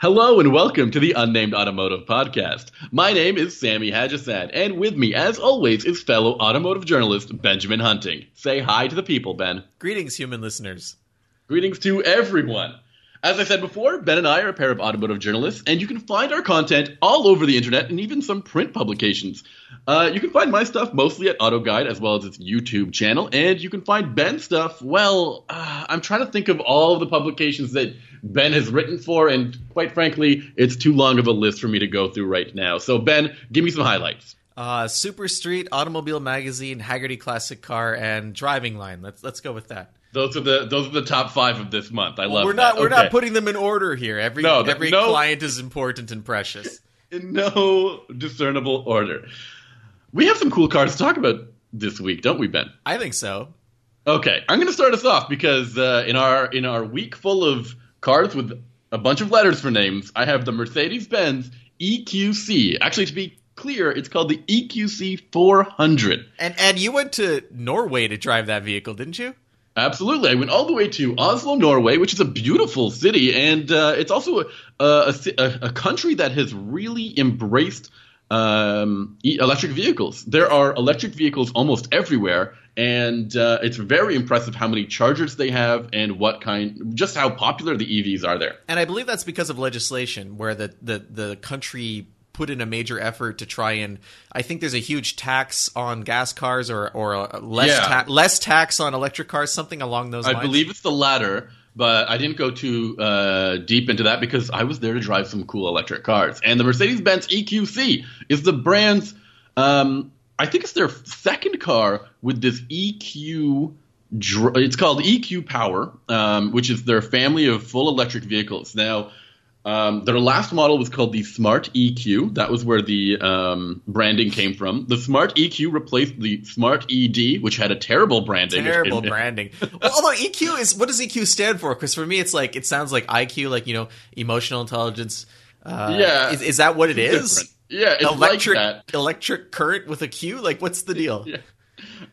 Hello and welcome to the Unnamed Automotive Podcast. My name is Sammy Haj-Assaad, and with me, as always, is fellow automotive journalist Benjamin Hunting. Say hi to the people, Ben. Greetings, human listeners. Greetings to everyone. As I said before, Ben and I are a pair of automotive journalists, and you can find our content all over the internet and even some print publications. Uh, you can find my stuff mostly at Auto Guide as well as its YouTube channel, and you can find Ben's stuff. Well, uh, I'm trying to think of all the publications that Ben has written for, and quite frankly, it's too long of a list for me to go through right now. So, Ben, give me some highlights. Uh, Super Street, Automobile Magazine, Hagerty Classic Car, and Driving Line. Let's let's go with that. Those are the those are the top five of this month. I love. We're that. not we're Okay. not putting them in order here. Every No, every no. client is important and precious. in no discernible order. We have some cool cars to talk about this week, don't we, Ben? I think so. Okay, I'm going to start us off because uh, in our in our week full of cars with a bunch of letters for names, I have the Mercedes-Benz EQC. Actually, to be clear, it's called the EQC 400. And and you went to Norway to drive that vehicle, didn't you? Absolutely. I went all the way to Oslo, Norway, which is a beautiful city, and uh, it's also a, a, a, a country that has really embraced um, e- electric vehicles. There are electric vehicles almost everywhere, and uh, it's very impressive how many chargers they have and what kind, just how popular the EVs are there. And I believe that's because of legislation where the, the, the country put in a major effort to try and I think there's a huge tax on gas cars or or less Yeah. ta- less tax on electric cars, something along those I lines. believe it's the latter, but I didn't go too uh, deep into that because I was there to drive some cool electric cars. And the Mercedes Benz EQC is the brand's, um, I think it's their second car with this EQ. dr- It's called EQ Power, um, which is their family of full electric vehicles. Now, um, their last model was called the Smart EQ. That was where the um, branding came from. The Smart EQ replaced the Smart ED, which had a terrible branding. terrible It- it- branding. Well, although EQ is what does EQ stand for? Because for me, it's like it sounds like IQ, like you know, emotional intelligence. Uh, Yeah. is, is that what it is? different. Yeah, it's electric like electric current with a Q. Like, what's the deal? Yeah.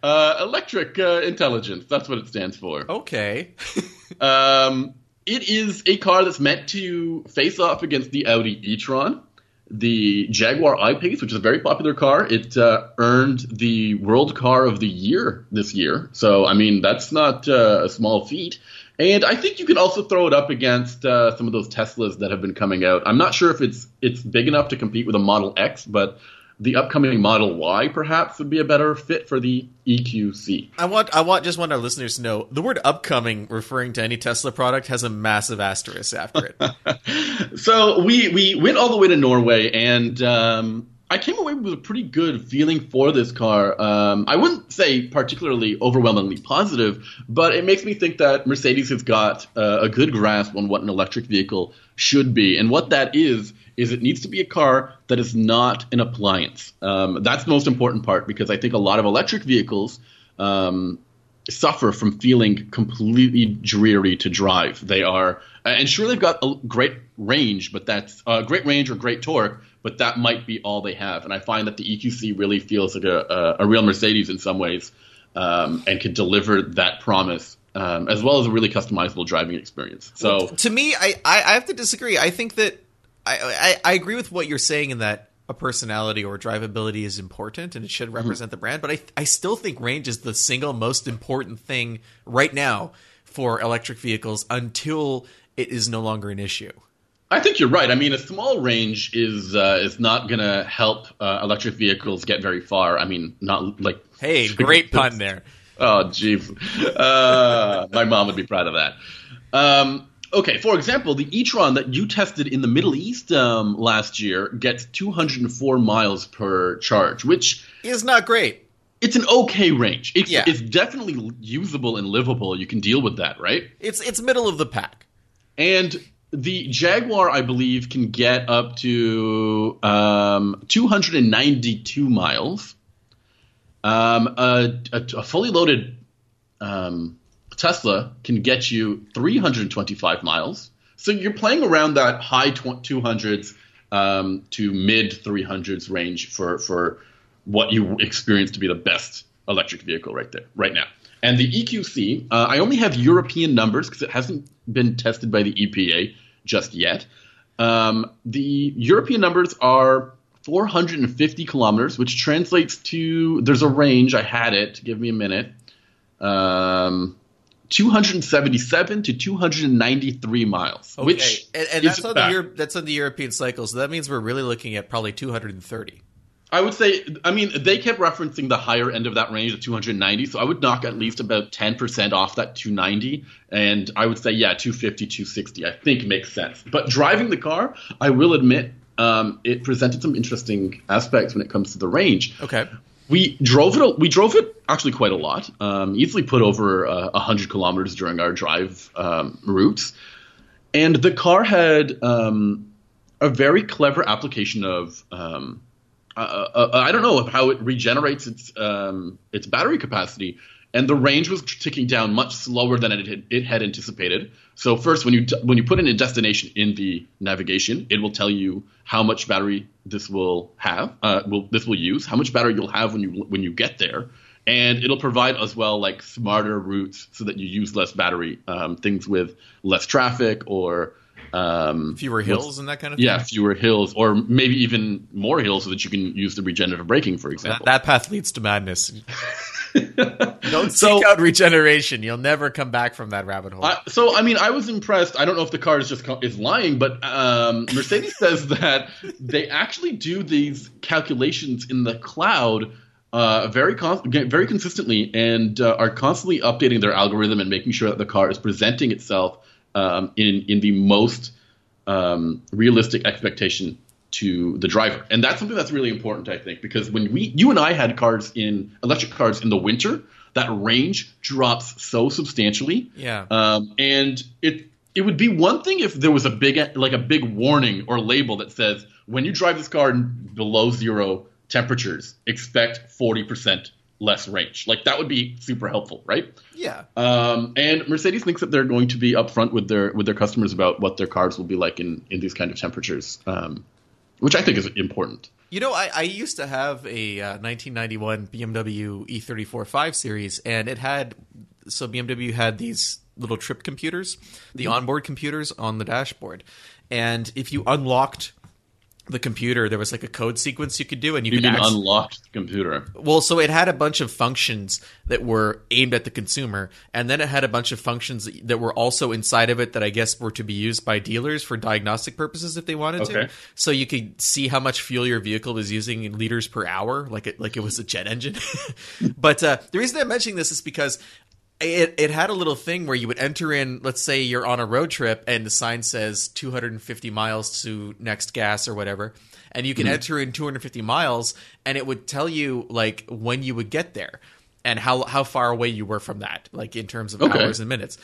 Uh, electric uh, intelligence. That's what it stands for. Okay. Um, it is a car that's meant to face off against the Audi e-tron, the Jaguar I-Pace, which is a very popular car. It uh, earned the World Car of the Year this year. So, I mean, that's not uh, a small feat. And I think you can also throw it up against uh, some of those Teslas that have been coming out. I'm not sure if it's it's big enough to compete with a Model X, but the upcoming Model Y perhaps would be a better fit for the EQC. I want I want just want our listeners to know the word upcoming referring to any Tesla product has a massive asterisk after it. so we we went all the way to Norway, and um, I came away with a pretty good feeling for this car. Um, I wouldn't say particularly overwhelmingly positive, but it makes me think that Mercedes has got uh, a good grasp on what an electric vehicle should be, and what that is is it needs to be a car that is not an appliance. Um, that's the most important part because I think a lot of electric vehicles. Um, suffer from feeling completely dreary to drive. They are, and sure, they've got a great range, but that's uh, great range or great torque, but that might be all they have. And I find that the EQC really feels like a, a, a real Mercedes in some ways, um, and can deliver that promise. Um, as well as a really customizable driving experience. So, to me, I, I, I have to disagree. I think that I, I, I agree with what you're saying in that a personality or drivability is important and it should represent the brand. But I, I still think range is the single most important thing right now for electric vehicles until it is no longer an issue. I think you're right. I mean, a small range is uh, is not going to help uh, electric vehicles get very far. I mean, not like Hey, great pun there. Oh, jeez. Uh, my mom would be proud of that. Um, okay, for example, the e-tron that you tested in the Middle East um, last year gets 204 miles per charge, which Is not great. it's an okay range. It's, Yeah. it's definitely usable and livable. You can deal with that, right? It's it's middle of the pack. And the Jaguar, I believe, can get up to um, 292 miles. Um, a, a, a fully loaded um, Tesla can get you 325 miles. So you're playing around that high 200s um, to mid 300s range for for what you experience to be the best electric vehicle right there, right now. And the EQC, uh, I only have European numbers because it hasn't been tested by the EPA just yet. Um, the European numbers are 450 kilometers, which translates to there's a range. I had it. Give me a minute. Um, 277 to 293 miles, Okay, which and, and that's on the. Euro- that's on the European cycle, so that means we're really looking at probably 230. I would say, I mean, they kept referencing the higher end of that range of 290, so I would knock at least about 10% off that 290, and I would say, yeah, 250, 260, I think makes sense. But driving the car, I will admit, um, it presented some interesting aspects when it comes to the range. Okay. We drove it. We drove it actually quite a lot. Um, easily put over uh, 100 kilometers during our drive um, routes, and the car had um, a very clever application of. Um, uh, uh, I don't know how it regenerates its um, its battery capacity, and the range was ticking down much slower than it had, it had anticipated. So first, when you when you put in a destination in the navigation, it will tell you how much battery this will have, uh, will this will use, how much battery you'll have when you when you get there, and it'll provide as well like smarter routes so that you use less battery, um, things with less traffic or um, Fewer hills and that kind of thing. yeah, fewer hills, or maybe even more hills, so that you can use the regenerative braking, for That, example. that path leads to madness. Don't So- seek out regeneration. You'll never come back from that rabbit hole. I, so, I mean, I was impressed. I don't know if the car is just is lying, but um, Mercedes says that they actually do these calculations in the cloud uh, very con- very consistently, and uh, are constantly updating their algorithm and making sure that the car is presenting itself um, in in the most um, realistic expectation to the driver, and that's something that's really important, I think, because when we, you and I had cars in electric cars in the winter, that range drops so substantially. Yeah. Um, and it it would be one thing if there was a big like a big warning or label that says when you drive this car in below zero temperatures, expect forty percent less range. Like that would be super helpful, right? yeah. Um, and Mercedes thinks that they're going to be upfront with their with their customers about what their cars will be like in in these kind of temperatures, um, which I think is important. You know, I, I used to have a uh, 1991 BMW E34 5 Series, and it had so BMW had these little trip computers, the Mm-hmm. onboard computers on the dashboard, and if you unlocked the computer, there was like a code sequence you could do, and you, You could can act- unlock the computer. well, so it had a bunch of functions that were aimed at the consumer, and then it had a bunch of functions that were also inside of it that I guess were to be used by dealers for diagnostic purposes if they wanted to. So you could see how much fuel your vehicle was using in liters per hour, like it like it was a jet engine. but uh, the reason I'm mentioning this is because it, it had a little thing where you would enter in, let's say you're on a road trip and the sign says 250 miles to next gas or whatever, and you can Mm-hmm. enter in 250 miles and it would tell you like when you would get there and how how far away you were from that, like in terms of Okay. hours and minutes.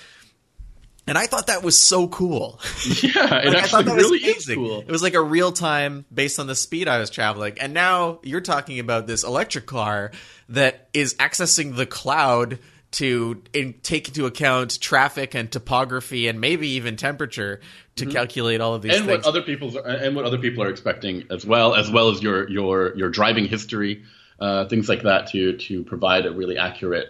And I thought that was so cool. Yeah, it Like, I thought actually that was really is cool. It was like a real time based on the speed I was traveling. And now you're talking about this electric car that is accessing the cloud to in, take into account traffic and topography and maybe even temperature to calculate all of these Mm-hmm. and things. what other people's and what other people are expecting as well, as well as your your your driving history, uh, things like that, to to provide a really accurate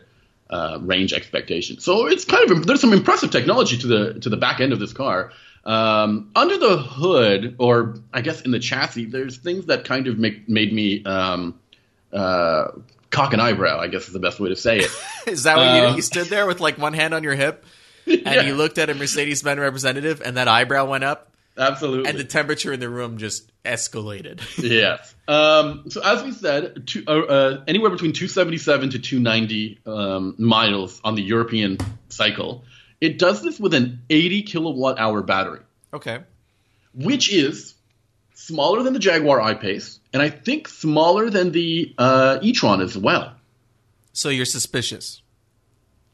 uh, range expectation. So it's kind of there's some impressive technology to the to the back end of this car. Um, under the hood, or I guess in the chassis, there's things that kind of make made me um, uh, cock an eyebrow. I guess is the best way to say it. Is that what you uh, did? You stood there with like one hand on your hip and Yeah. you looked at a Mercedes Benz representative and that eyebrow went up Absolutely. and the temperature in the room just escalated. yes. Um, so as we said, two, uh, uh, anywhere between 277 to 290 um, miles on the European cycle. It does this with an 80 kilowatt hour battery, okay. which is smaller than the Jaguar I-Pace, and I think smaller than the uh, e-tron as well. So you're suspicious.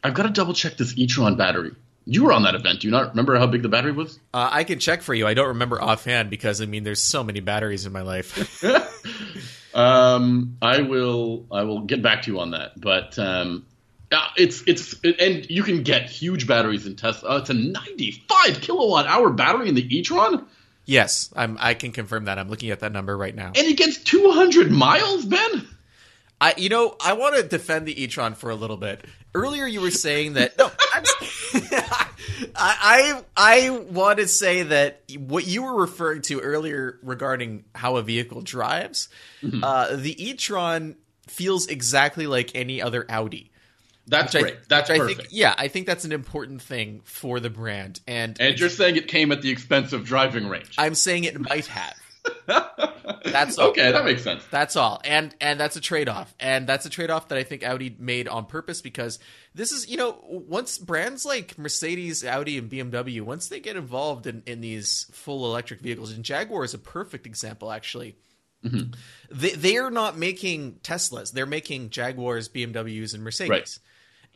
I've got to double check this e-tron battery. You were on that event. Do you not remember how big the battery was? Uh, I can check for you. I don't remember offhand because I mean, there's so many batteries in my life. um, I will I will get back to you on that, but um, uh, it's it's and you can get huge batteries in Tesla. Uh, it's a 95 kilowatt hour battery in the e-tron, yes, I'm. I can confirm that. I'm looking at that number right now. and it gets 200 miles. Ben, I, you know, I want to defend the e-tron for a little bit. Earlier, you were saying that no, I'm, I, I I want to say that what you were referring to earlier regarding how a vehicle drives, Mm-hmm. uh, the e-tron feels exactly like any other Audi. That's Which I- great. That's which I perfect. think, yeah, I think that's an important thing for the brand, and, and you're saying it came at the expense of driving range. I'm saying it might have. That's all. okay. That makes sense. That's all. And and that's a trade-off. And that's a trade-off that I think Audi made on purpose because this is, you know, once brands like Mercedes, Audi and BMW, once they get involved in in these full electric vehicles, and Jaguar is a perfect example actually. Mm-hmm. They they are not making Teslas. They're making Jaguars, BMWs and Mercedes. Right.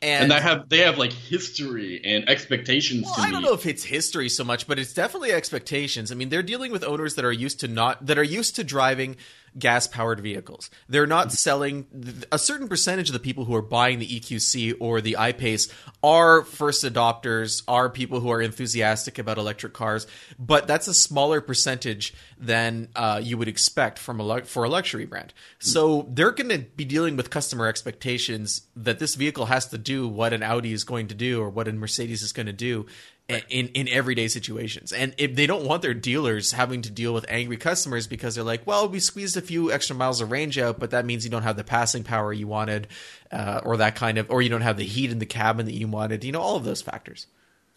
And, And they have they have like history and expectations well, to I don't know if it's history so much, but it's definitely expectations. I mean, they're dealing with owners that are used to not that are used to driving gas-powered vehicles. They're not selling a certain percentage of the people who are buying the EQC or the I-Pace are first adopters, are people who are enthusiastic about electric cars, but that's a smaller percentage than uh, you would expect from a for a luxury brand. So they're going to be dealing with customer expectations that this vehicle has to do what an Audi is going to do or what a Mercedes is going to do in in everyday situations. And if they don't want their dealers having to deal with angry customers because they're like, well, we squeezed a few extra miles of range out, but that means you don't have the passing power you wanted, uh, or that kind of, or you don't have the heat in the cabin that you wanted. You know, all of those factors.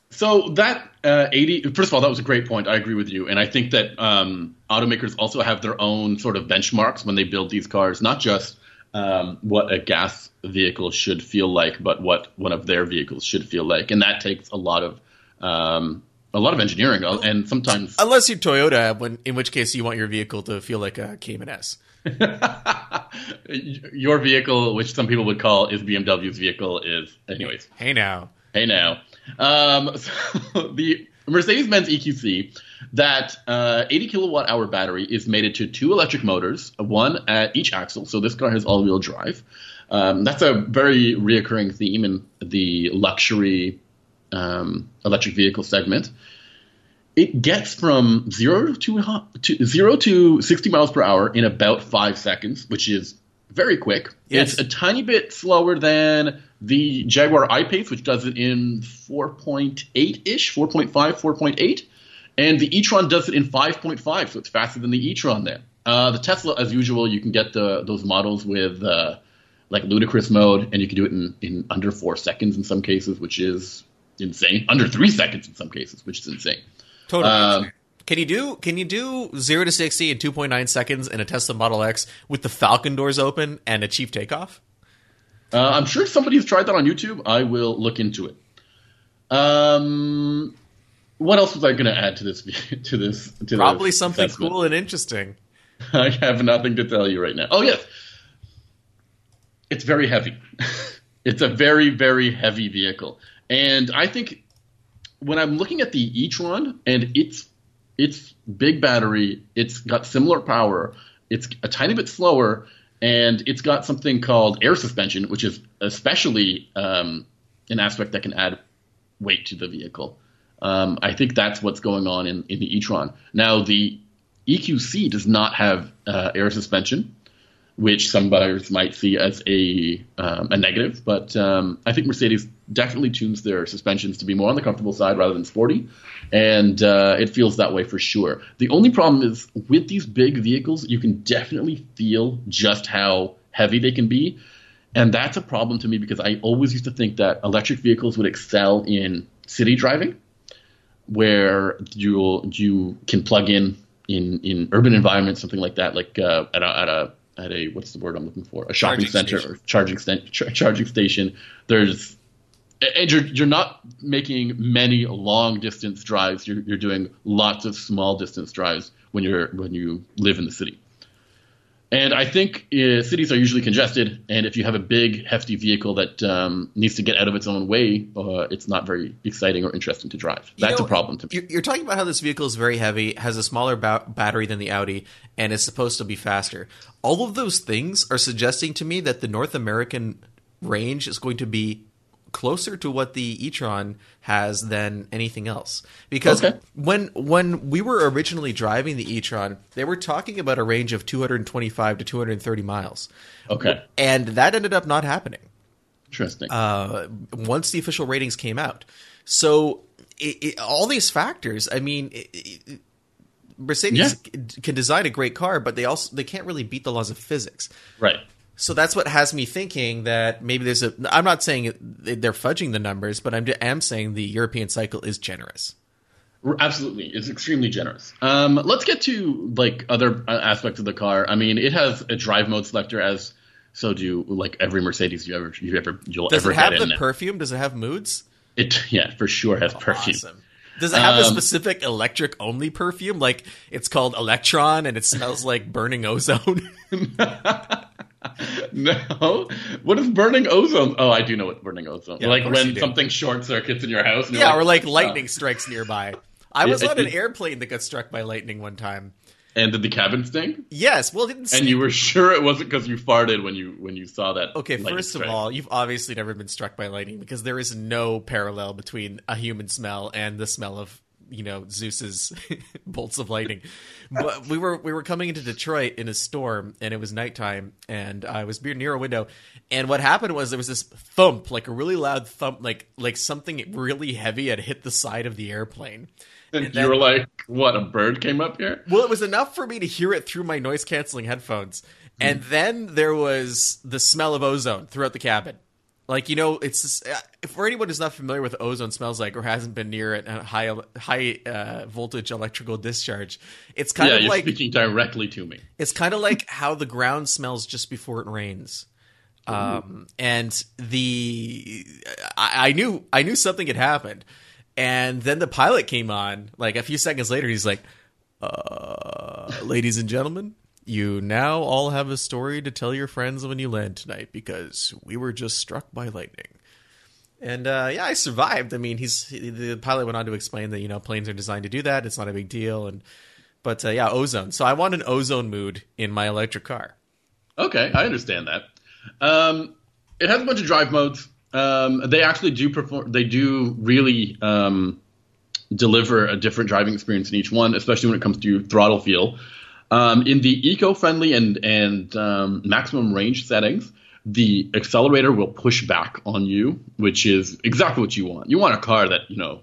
So that uh, 80, first of all, that was a great point. I agree with you, and I think that um, automakers also have their own sort of benchmarks when they build these cars, not just um, what a gas vehicle should feel like, but what one of their vehicles should feel like, and that takes a lot of um, a lot of engineering, uh, and sometimes Unless you're Toyota, when in which case you want your vehicle to feel like a Cayman S. your vehicle, which some people would call is BMW's vehicle, is anyways. Hey now, Hey now. Um, so the Mercedes-Benz EQC, that uh, 80 kilowatt hour battery is mated to two electric motors, one at each axle. So this car has all-wheel drive. Um, that's a very reoccurring theme in the luxury um, electric vehicle segment. It gets from zero to, to zero to 60 miles per hour in about five seconds, which is very quick. Yes. It's a tiny bit slower than the Jaguar I-Pace, which does it in 4.8 ish, 4.5, 4.8, and the e-tron does it in 5.5, so it's faster than the e-tron there. Uh, the Tesla, as usual, you can get the those models with uh, like ludicrous mode, and you can do it in, in under four seconds in some cases, which is insane. Under three seconds in some cases, which is insane. totally. Um, can you do can you do zero to sixty in two point nine seconds in a Tesla Model X with the Falcon doors open and a cheap takeoff? Uh, I'm sure somebody's tried that on YouTube. I will look into it. Um, what else was I going to add to this? To this? To Probably this something assessment? cool and interesting. I have nothing to tell you right now. Oh yes, it's very heavy. it's a very very heavy vehicle, and I think when I'm looking at the e-tron and its its big battery, it's got similar power. It's a tiny bit slower, and it's got something called air suspension, which is especially um, an aspect that can add weight to the vehicle. Um, I think that's what's going on in, in the e-tron. Now the EQC does not have uh, air suspension, which some buyers might see as a um, a negative. But um, I think Mercedes definitely tunes their suspensions to be more on the comfortable side rather than sporty, and uh, it feels that way for sure. The only problem is with these big vehicles, you can definitely feel just how heavy they can be. And that's a problem to me because I always used to think that electric vehicles would excel in city driving, where you you can plug in in in urban environments, something like that, like uh, at a at a at a what's the word I'm looking for, a shopping Charging center station. or charging charging station. There's and you're you're not making many long distance drives. You're you're doing lots of small distance drives when you're when you live in the city. And I think uh, cities are usually congested, and if you have a big, hefty vehicle that um, needs to get out of its own way, uh, it's not very exciting or interesting to drive. You That's know, a problem to me. You're, you're talking about how this vehicle is very heavy, has a smaller ba- battery than the Audi, and is supposed to be faster. All of those things are suggesting to me that the North American range is going to be closer to what the e-tron has than anything else because Okay. when when we were originally driving the e-tron they were talking about a range of 225 to 230 miles Okay, and that ended up not happening interesting. uh, once the official ratings came out. So it, it, all these factors. I mean, it, Mercedes yeah. can design a great car, but they also they can't really beat the laws of physics. Right. So that's what has me thinking that maybe there's a. I'm not saying they're fudging the numbers, but I'm am saying the European cycle is generous. Absolutely, it's extremely generous. Um, let's get to like other uh, aspects of the car. I mean, it has a drive mode selector, as so do like every Mercedes you ever you ever you'll Does ever it have get the perfume? Does it have moods? It yeah, for sure has perfume. Awesome. Does it have um, a specific electric only perfume? Like it's called Electron and it smells like burning ozone? no. What is burning ozone? Oh, I do know what burning ozone. Yeah, like when something short circuits in your house. yeah, like, or like oh. lightning oh. strikes nearby. I was on an airplane that got struck by lightning one time. And did the cabin sting? Yes. Well, it didn't. And you were sure it wasn't because you farted when you when you saw that. Okay. First strike. of all, you've obviously never been struck by lightning because there is no parallel between a human smell and the smell of you know Zeus's bolts of lightning. but we were we were coming into Detroit in a storm, and it was nighttime, and I was near a window, and what happened was there was this thump, like a really loud thump, like like something really heavy had hit the side of the airplane. And, and you then, were like, "What? A bird came up here?" Well, it was enough for me to hear it through my noise canceling headphones, and hmm. then there was the smell of ozone throughout the cabin. Like you know, it's just, uh, for anyone who's not familiar with ozone smells like or hasn't been near a high high uh, voltage electrical discharge. It's kind yeah, of like speaking directly to me. It's kind of like how the ground smells just before it rains. Um, and the I, I knew I knew something had happened and then the pilot came on, like a few seconds later, he's like, uh, ladies and gentlemen, you now all have a story to tell your friends when you land tonight because we were just struck by lightning. And uh, yeah, I survived. I mean, he's the pilot went on to explain that you know planes are designed to do that. It's not a big deal. And but uh, yeah, ozone. So I want an ozone mood in my electric car. Okay, I understand that. Um, it has a bunch of drive modes. Um, they actually do perform. They do really um, deliver a different driving experience in each one, especially when it comes to throttle feel. Um, in the eco-friendly and and um, maximum range settings, the accelerator will push back on you, which is exactly what you want. You want a car that you know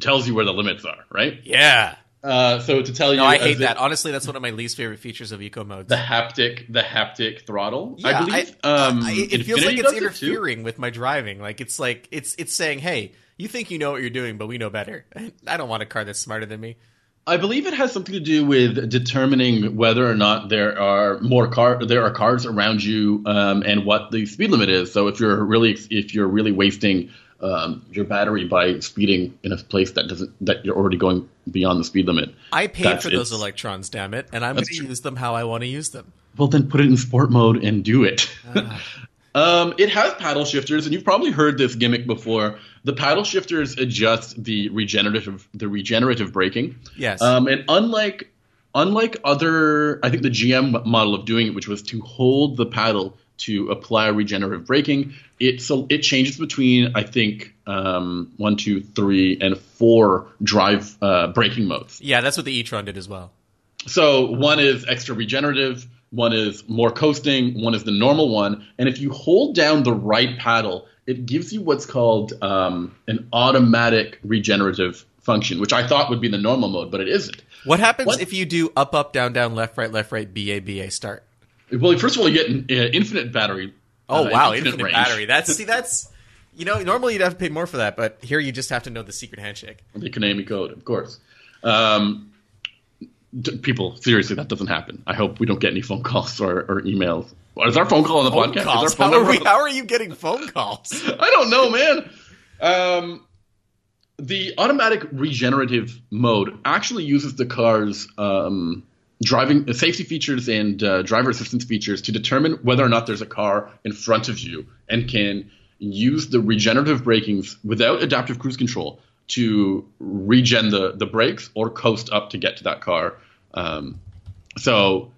tells you where the limits are, right? Yeah. Uh, so to tell you, no, I hate that. Honestly, that's one of my least favorite features of eco modes. The haptic, the haptic throttle. Yeah, I believe. I, um, I, it feels like it's interfering it with my driving. Like it's like it's it's saying, "Hey, you think you know what you're doing, but we know better." I don't want a car that's smarter than me. I believe it has something to do with determining whether or not there are more car there are cars around you um, and what the speed limit is. So if you're really if you're really wasting um, your battery by speeding in a place that doesn't that you're already going beyond the speed limit. I paid for those electrons, damn it, and I'm going to use them how I want to use them. Well, then put it in sport mode and do it. Ah. um, it has paddle shifters, and you've probably heard this gimmick before. The paddle shifters adjust the regenerative the regenerative braking. Yes. Um, and unlike unlike other, I think the GM model of doing it, which was to hold the paddle to apply regenerative braking. It so it changes between I think um, one, two, three, and four drive uh, braking modes. Yeah, that's what the e-tron did as well. So one is extra regenerative, one is more coasting, one is the normal one, and if you hold down the right paddle, it gives you what's called um, an automatic regenerative function, which I thought would be the normal mode, but it isn't. What happens what? if you do up, up, down, down, left, right, left, right, B, A, B, A, start? Well, first of all, you get uh, infinite battery. Oh uh, wow, infinite, infinite battery. That's see, that's you know, normally you'd have to pay more for that, but here you just have to know the secret handshake. The Konami code, of course. Um, d- people, seriously, that doesn't happen. I hope we don't get any phone calls or, or emails. Is our phone call on the phone podcast? Calls? How, are we, how are you getting phone calls? I don't know, man. Um, the automatic regenerative mode actually uses the car's um, driving safety features and uh, driver assistance features to determine whether or not there's a car in front of you and can use the regenerative brakings without adaptive cruise control to regen the, the brakes or coast up to get to that car. Um, so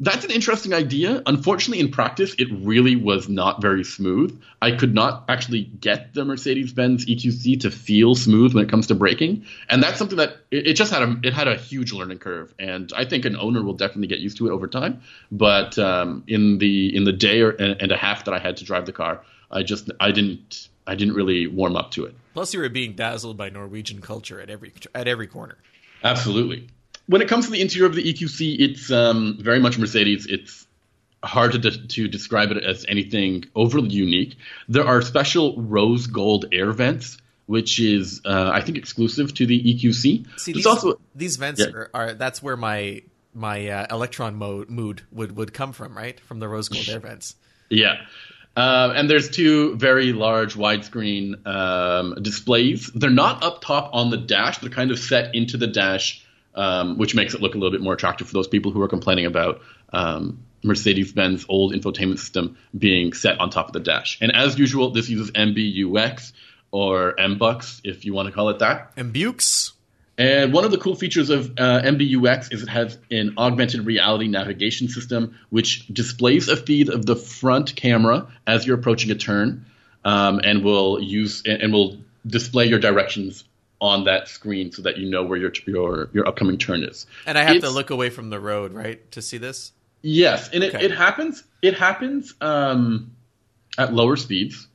that's an interesting idea. Unfortunately, in practice, it really was not very smooth. I could not actually get the Mercedes-Benz EQC to feel smooth when it comes to braking, and that's something that it, it, just had a it had a huge learning curve. And I think an owner will definitely get used to it over time. But um, in the in the day or, and a half that I had to drive the car, I just I didn't I didn't really warm up to it. Plus, you were being dazzled by Norwegian culture at every at every corner. Absolutely. When it comes to the interior of the EQC, it's um, very much Mercedes. It's hard to, de- to describe it as anything overly unique. There are special rose gold air vents, which is uh, I think exclusive to the EQC. See, these, also these vents Yeah. are, are that's where my my uh, electron mode mood would would come from, right? From the rose gold air vents. Yeah. Um, and there's two very large widescreen um, displays. They're not up top on the dash. They're kind of set into the dash, um, which makes it look a little bit more attractive for those people who are complaining about um, Mercedes-Benz old infotainment system being set on top of the dash. And as usual, this uses MBUX or MBUX, if you want to call it that. Bukes. And one of the cool features of uh, MBUX is it has an augmented reality navigation system, which displays a feed of the front camera as you're approaching a turn, um, and will use and will display your directions on that screen so that you know where your your your upcoming turn is. And I have to look away from the road, right, to see this. Yes, and it, Okay. it happens. It happens um, at lower speeds,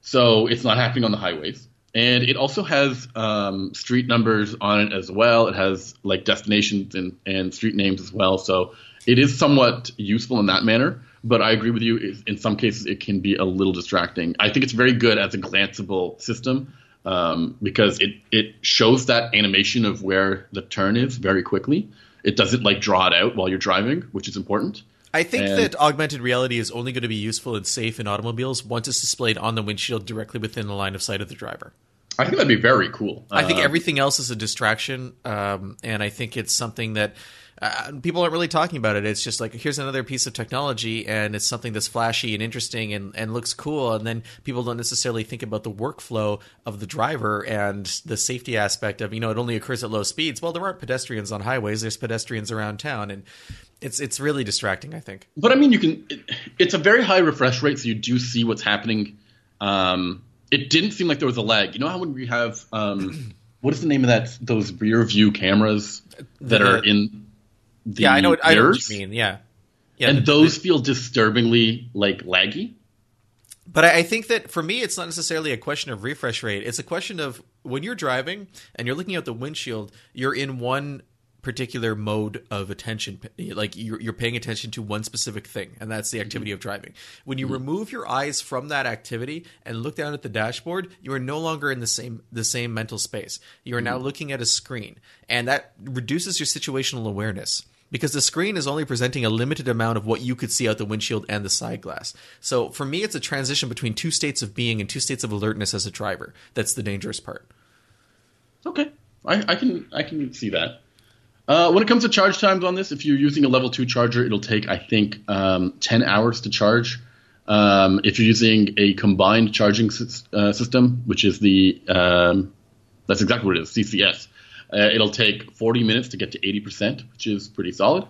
so it's not happening on the highways. And it also has um, street numbers on it as well. It has like destinations and, and street names as well. So it is somewhat useful in that manner. But I agree with you. In some cases, it can be a little distracting. I think it's very good as a glanceable system um, because it it shows that animation of where the turn is very quickly. It doesn't like draw it out while you're driving, which is important. I think And- that augmented reality is only going to be useful and safe in automobiles once it's displayed on the windshield directly within the line of sight of the driver. I think that'd be very cool. I think Uh, everything else is a distraction, um, and I think it's something that uh, people aren't really talking about it. It's just like here's another piece of technology, and it's something that's flashy and interesting and, and looks cool, and then people don't necessarily think about the workflow of the driver and the safety aspect of you know it only occurs at low speeds. Well, there aren't pedestrians on highways; there's pedestrians around town, and it's it's really distracting. I think. But I mean, you can. It, it's a very high refresh rate, so you do see what's happening. Um, it didn't seem like there was a lag. You know how when we have um, what is the name of that? Those rear view cameras that The- are in. The Yeah, I know. What, I know what you mean. Yeah, yeah. and the- those feel disturbingly like laggy. But I I think that for me, it's not necessarily a question of refresh rate. It's a question of when you're driving and you're looking out the windshield, you're in one particular mode of attention. Like you're, you're paying attention to one specific thing, and that's the mm-hmm. activity of driving. When you mm-hmm. remove your eyes from that activity and look down at the dashboard, you are no longer in the same the same mental space. You are now mm-hmm. looking at a screen, and that reduces your situational awareness because the screen is only presenting a limited amount of what you could see out the windshield and the side glass. So for me, it's a transition between two states of being and two states of alertness as a driver. That's the dangerous part. Okay, I, I can I can see that. Uh, when it comes to charge times on this, if you're using a level two charger, it'll take I think um, ten hours to charge. Um, if you're using a combined charging sys- uh, system, which is the um, that's exactly what it is, CCS, uh, it'll take 40 minutes to get to 80%, which is pretty solid.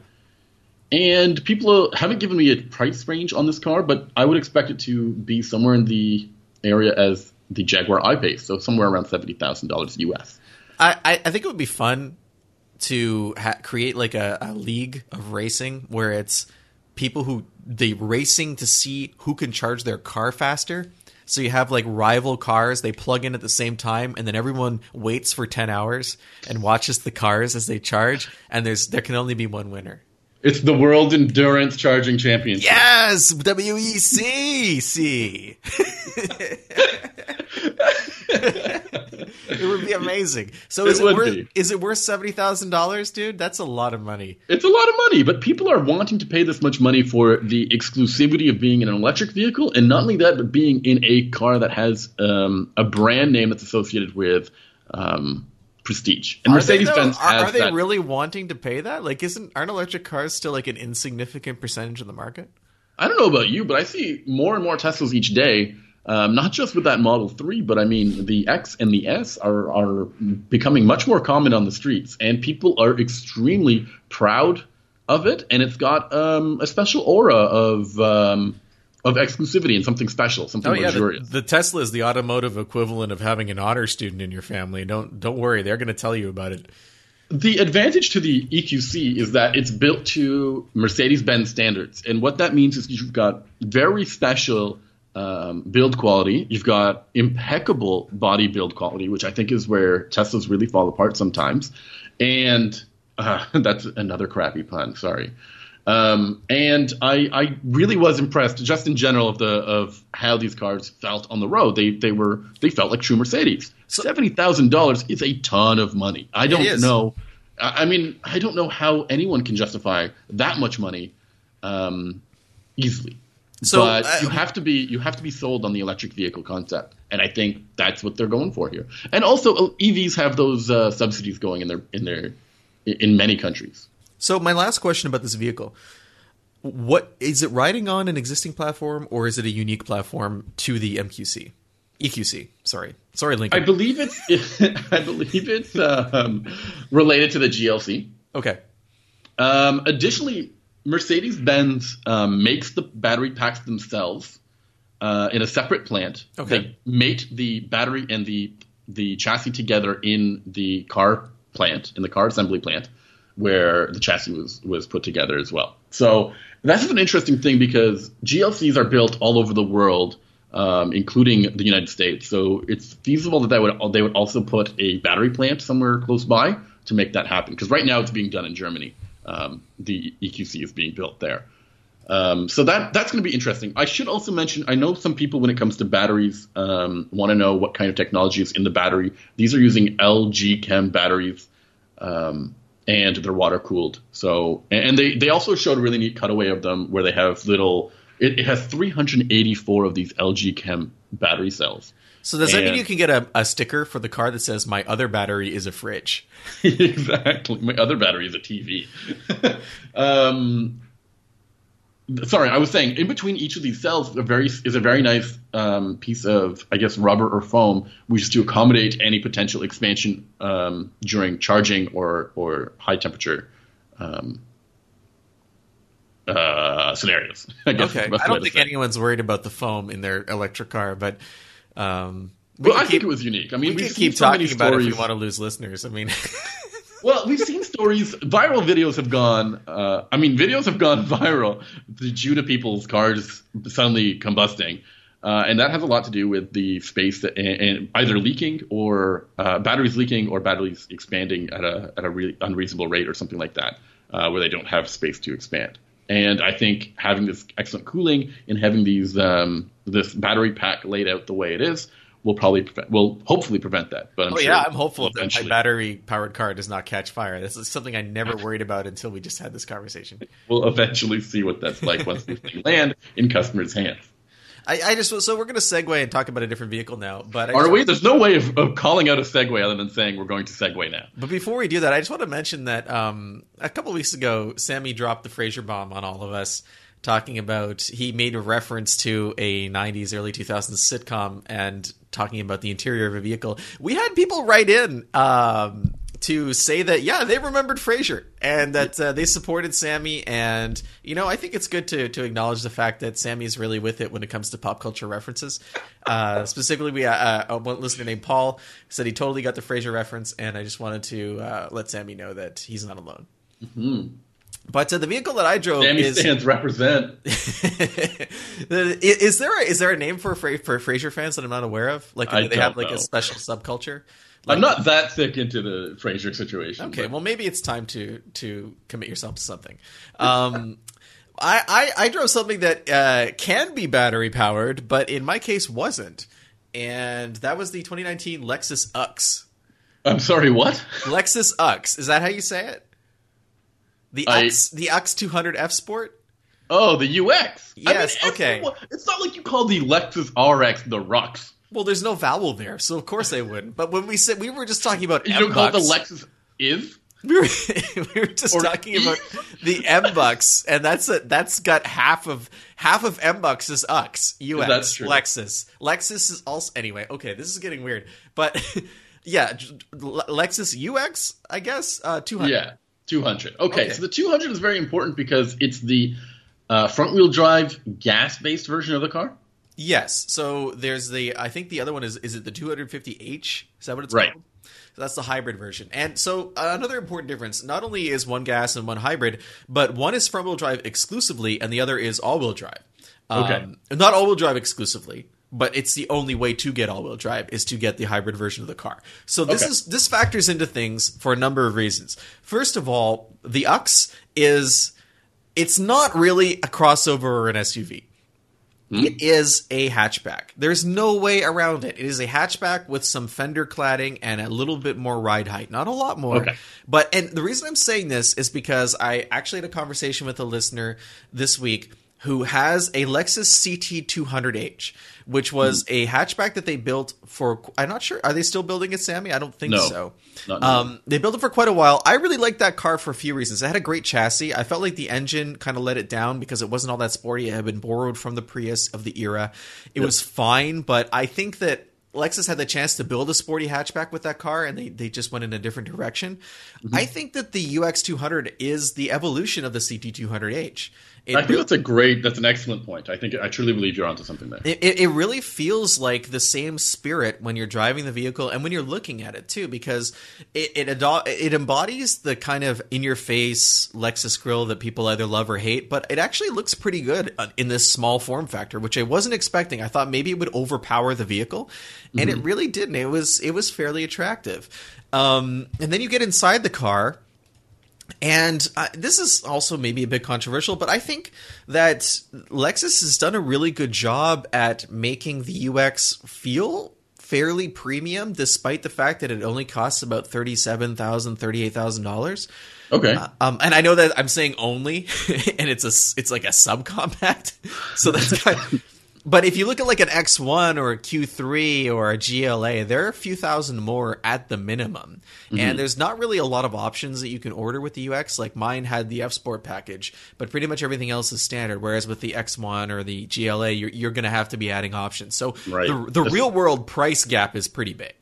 And people haven't given me a price range on this car, but I would expect it to be somewhere in the area as the Jaguar I-Pace, so somewhere around seventy thousand dollars US. I I think it would be fun to ha- create like a, a league of racing where it's people who they racing to see who can charge their car faster. So you have like rival cars, they plug in at the same time, and then everyone waits for ten hours and watches the cars as they charge, and there's there can only be one winner. It's the World Endurance Charging Championship. Yes, WEC. See, it would be amazing. So is It it, worth be. is it worth seventy thousand dollars, dude? That's a lot of money. It's a lot of money, but people are wanting to pay this much money for the exclusivity of being in an electric vehicle, and not only that, but being in a car that has um, a brand name that's associated with um, prestige. And Are they, Mercedes Benz? Are, are they that. really wanting to pay that? Like, isn't aren't electric cars still like an insignificant percentage of the market? I don't know about you, but I see more and more Teslas each day. Um, not just with that Model 3, but I mean the X and the S are, are becoming much more common on the streets, and people are extremely proud of it, and it's got um, a special aura of um, of exclusivity and something special, something Oh yeah, the, luxurious. the Tesla is the automotive equivalent of having an honor student in your family. Don't don't worry, they're going to tell you about it. The advantage to the EQC is that it's built to Mercedes Benz standards. And what that means is you've got very special um, build quality. You've got impeccable body build quality, which I think is where Teslas really fall apart sometimes. And uh, that's another crappy pun. Sorry. Um, and I, I really was impressed, just in general, of the of how these cars felt on the road. They they were they felt like true Mercedes. So- Seventy thousand dollars is a ton of money. I don't know. I I mean, I don't know how anyone can justify that much money um, easily. So, but uh, you have to be you have to be sold on the electric vehicle concept, and I think that's what they're going for here. And also, uh, EVs have those uh, subsidies going in their in their in many countries. So my last question about this vehicle: What is it riding on an existing platform, or is it a unique platform to the MQC, EQC? Sorry, sorry, Lincoln. I believe it's I believe it's um, related to the GLC. okay, Um, additionally, Mercedes Benz um, makes the battery packs themselves uh, in a separate plant. Okay. They mate the battery and the the chassis together in the car plant, in the car assembly plant, where the chassis was was put together as well. So that's an interesting thing because GLCs are built all over the world, um, including the United States. So it's feasible that they would they would also put a battery plant somewhere close by to make that happen. Because right now it's being done in Germany. Um, the EQC is being built there. Um, so that that's going to be interesting. I should also mention, I know some people when it comes to batteries um, want to know what kind of technology is in the battery. These are using LG Chem batteries, um, and they're water cooled. So and they they also showed a really neat cutaway of them where they have little. It, it has 384 of these LG Chem battery cells. so does that mean you can get a, a sticker for the car that says "My other battery is a fridge"? exactly. My other battery is a TV. um, sorry, I was saying in between each of these cells a very is a very nice um, piece of I guess rubber or foam, which is to accommodate any potential expansion um, during charging or or high temperature. Um, uh, scenarios. I guess Okay, I don't think say anyone's worried about the foam in their electric car, but um, we Well, I keep, think it was unique. I mean, we can keep so talking about it if we stories- want to lose listeners. I mean, Well, we've seen stories. Viral videos have gone. Uh, I mean, videos have gone viral due to people's cars suddenly combusting, uh, and that has a lot to do with the space that, and, and either leaking or uh, batteries leaking or batteries expanding at a at a really unreasonable rate or something like that, uh, where they don't have space to expand. And I think having this excellent cooling and having these um, this battery pack laid out the way it is will probably prevent, will hopefully prevent that. But I'm oh sure yeah, I'm hopeful that my battery powered car does not catch fire. This is something I never worried about until we just had this conversation. we'll eventually see what that's like once things land in customers' hands. I, I just so we're going to segue and talk about a different vehicle now. But I Are we? There's no way of, of calling out a segue other than saying we're going to segue now. But before we do that, I just want to mention that um, a couple weeks ago, Sammy dropped the Frasier bomb on all of us, talking about he made a reference to a '90s, early 2000s sitcom and talking about the interior of a vehicle. We had people write in um, to say that yeah, they remembered Frasier and that uh, they supported Sammy. And you know, I think it's good to to acknowledge the fact that Sammy's really with it when it comes to pop culture references. Uh, specifically, we uh, uh, one listener named Paul said he totally got the Frasier reference, and I just wanted to uh, let Sammy know that he's not alone. But uh, the vehicle that I drove Sammy is stands represent. is there a, is there a name for Fra- for Frasier fans that I'm not aware of? Like I do they have like know. a special subculture? I'm not that thick into the Frasier situation. Okay, but- well maybe it's time to to commit yourself to something. Um, I, I I drove something that uh, can be battery powered, but in my case wasn't, and that was the 2019 Lexus UX. I'm sorry. What? Lexus UX is that how you say it? The I- UX the X 200 F Sport. Oh, the UX. Yes, it's- okay. It's not like you call the Lexus RX the Rux. Well, there's no vowel there, so of course they wouldn't. But when we said we were just talking about You don't call the Lexus IS. We were, we were just Or talking E? about the M bucks, and that's a, that's got half of half of M bucks is UX, UX, That's true. Lexus. Lexus is also anyway. Okay, this is getting weird, but yeah, Lexus UX, I guess. Uh, two hundred. Yeah, 200. Okay, Okay. so the 200 is very important because it's the uh, front wheel drive gas based version of the car. Yes. So there's the I think the other one is is it the 250H? Is that what it's Right. called? So that's the hybrid version. And so uh, another important difference: not only is one gas and one hybrid, but one is front wheel drive exclusively, and the other is all wheel drive. Okay. Um, not all wheel drive exclusively, but it's the only way to get all wheel drive is to get the hybrid version of the car. So this Okay. is this factors into things for a number of reasons. First of all, the UX is it's not really a crossover or an SUV. Hmm? It is a hatchback. There's no way around it. It is a hatchback with some fender cladding and a little bit more ride height. Not a lot more. Okay. But and the reason I'm saying this is because I actually had a conversation with a listener this week who has a Lexus CT200H, which was Hmm. a hatchback that they built for. I'm not sure. Are they still building it, Sammy? I don't think No. so. Um, they built it for quite a while. I really liked that car for a few reasons. It had a great chassis. I felt like the engine kind of let it down because it wasn't all that sporty. It had been borrowed from the Prius of the era. It was fine, but I think that Lexus had the chance to build a sporty hatchback with that car, and they, they just went in a different direction. Mm-hmm. I think that the UX200 is the evolution of the CT200H. It I think really- that's a great. That's an excellent point. I think I truly believe you're onto something there. it, it, really feels like the same spirit when you're driving the vehicle and when you're looking at it too, because it it, ado- it embodies the kind of in your face Lexus grill that people either love or hate, but it actually looks pretty good uh, in this small form factor, which I wasn't expecting. I thought maybe it would overpower the vehicle, and it really didn't. It was it was fairly attractive. Um, and then you get inside the car. And uh, this is also maybe a bit controversial, but I think that Lexus has done a really good job at making the UX feel fairly premium, despite the fact that it only costs about thirty-seven thousand, thirty-eight thousand dollars. Okay. Um, and I know that I'm saying only, and it's a it's like a subcompact, so that's kind. Of, but if you look at like an X1 or a Q3 or a GLA, there are a few thousand more at the minimum, and there's not really a lot of options that you can order with the UX. Like mine had the F Sport package, but pretty much everything else is standard. Whereas with the X1 or the GLA, you're, you're going to have to be adding options. So Right. the the real world price gap is pretty big.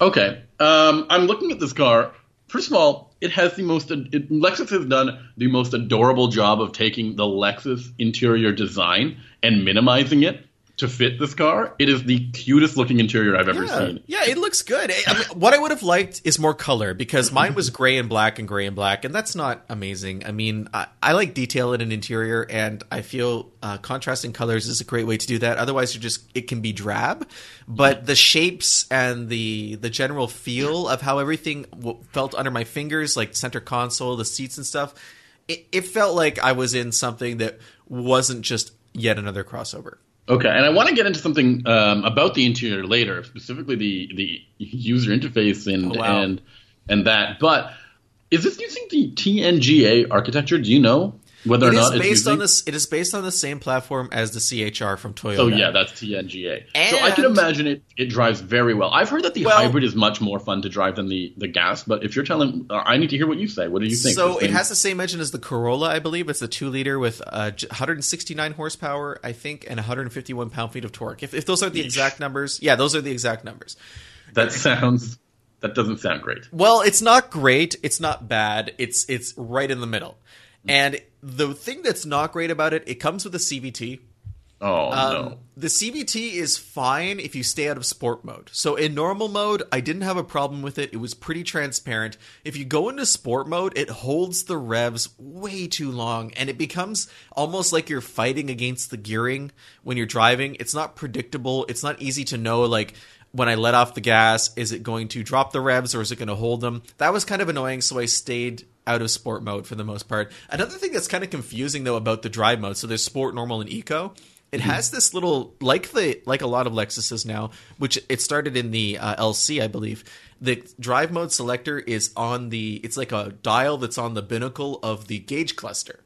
Okay. Um, I'm looking at this car. First of all, it has the most. It, Lexus has done the most adorable job of taking the Lexus interior design and minimizing it to fit this car. It is the cutest looking interior I've ever Yeah, seen. yeah, it looks good. I mean, what I would have liked is more color because mine was gray and black and gray and black, and that's not amazing. I mean, I, I like detail in an interior, and I feel uh, contrasting colors is a great way to do that. Otherwise, you just it can be drab. But the shapes and the the general feel of how everything w- felt under my fingers, like center console, the seats and stuff, it, it felt like I was in something that wasn't just yet another crossover. Okay, and I want to get into something um, about the interior later, specifically the the user interface and Oh, wow. and and that. But is this using the TNGA architecture? Do you know whether or It is not it's based on this. It is based on the same platform as the CHR from Toyota. Oh yeah, that's TNGA. so I can imagine it. It drives very well. I've heard that the Well- hybrid is much more fun to drive than the the gas. But if you're telling, uh, I need to hear what you say. What do you think? So it has the same engine as the Corolla, I believe. It's a two liter with uh, 169 horsepower, I think, and 151 pound feet of torque. If, if those are the exact numbers, yeah, those are the exact numbers. that sounds. That doesn't sound great. Well, it's not great. It's not bad. It's it's right in the middle. And the thing that's not great about it, it comes with a CVT. Oh Um, no. The CVT is fine if you stay out of sport mode. So in normal mode, I didn't have a problem with it. It was pretty transparent. If you go into sport mode, it holds the revs way too long and it becomes almost like you're fighting against the gearing when you're driving. It's not predictable. It's not easy to know like when I let off the gas, is it going to drop the revs or is it going to hold them? That was kind of annoying, so I stayed out of sport mode for the most part. Another thing that's kind of confusing though about the drive mode, so there's sport, normal, and eco. It has this little like the like a lot of Lexuses now, which it started in the uh, LC, I believe. The drive mode selector is on the it's like a dial that's on the binnacle of the gauge cluster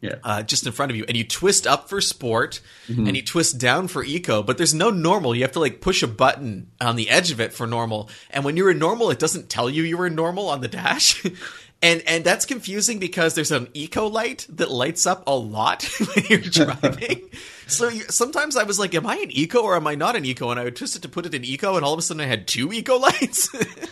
Yeah. uh, just in front of you, and you twist up for sport and you twist down for eco, but there's no normal. You have to like push a button on the edge of it for normal. And when you're in normal, it doesn't tell you you're in normal on the dash. and and that's confusing because there's an eco light that lights up a lot when you're driving. so you, sometimes I was like, "Am I an eco or am I not an eco?" And I would twist it to put it in eco, and all of a sudden I had two eco lights.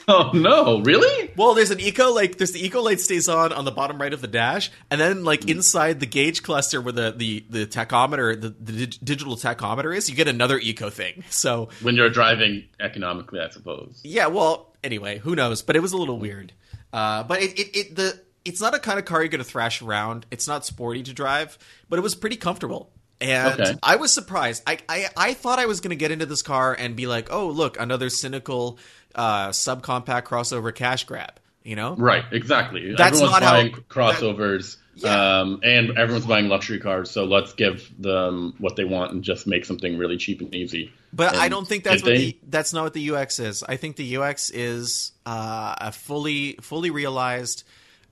oh no, really? well, there's an eco like there's the eco light stays on on the bottom right of the dash, and then like hmm. inside the gauge cluster where the the the tachometer the, the dig- digital tachometer is, you get another eco thing. So When you're driving economically, I suppose. yeah, well, anyway, who knows? But it was a little hmm. weird. Uh, but it, it, it the it's not a kind of car you're going to thrash around. It's not sporty to drive, but it was pretty comfortable. And Okay. I was surprised. I, I I thought I was going to get into this car and be like, oh look, another cynical uh, subcompact crossover cash grab. You know, Right, exactly. That's everyone's not how- buying crossovers, Yeah. um, and everyone's buying luxury cars. So let's give them what they want and just make something really cheap and easy. But And I don't think that's what they? the, that's not what the UX is. I think the UX is uh, a fully fully realized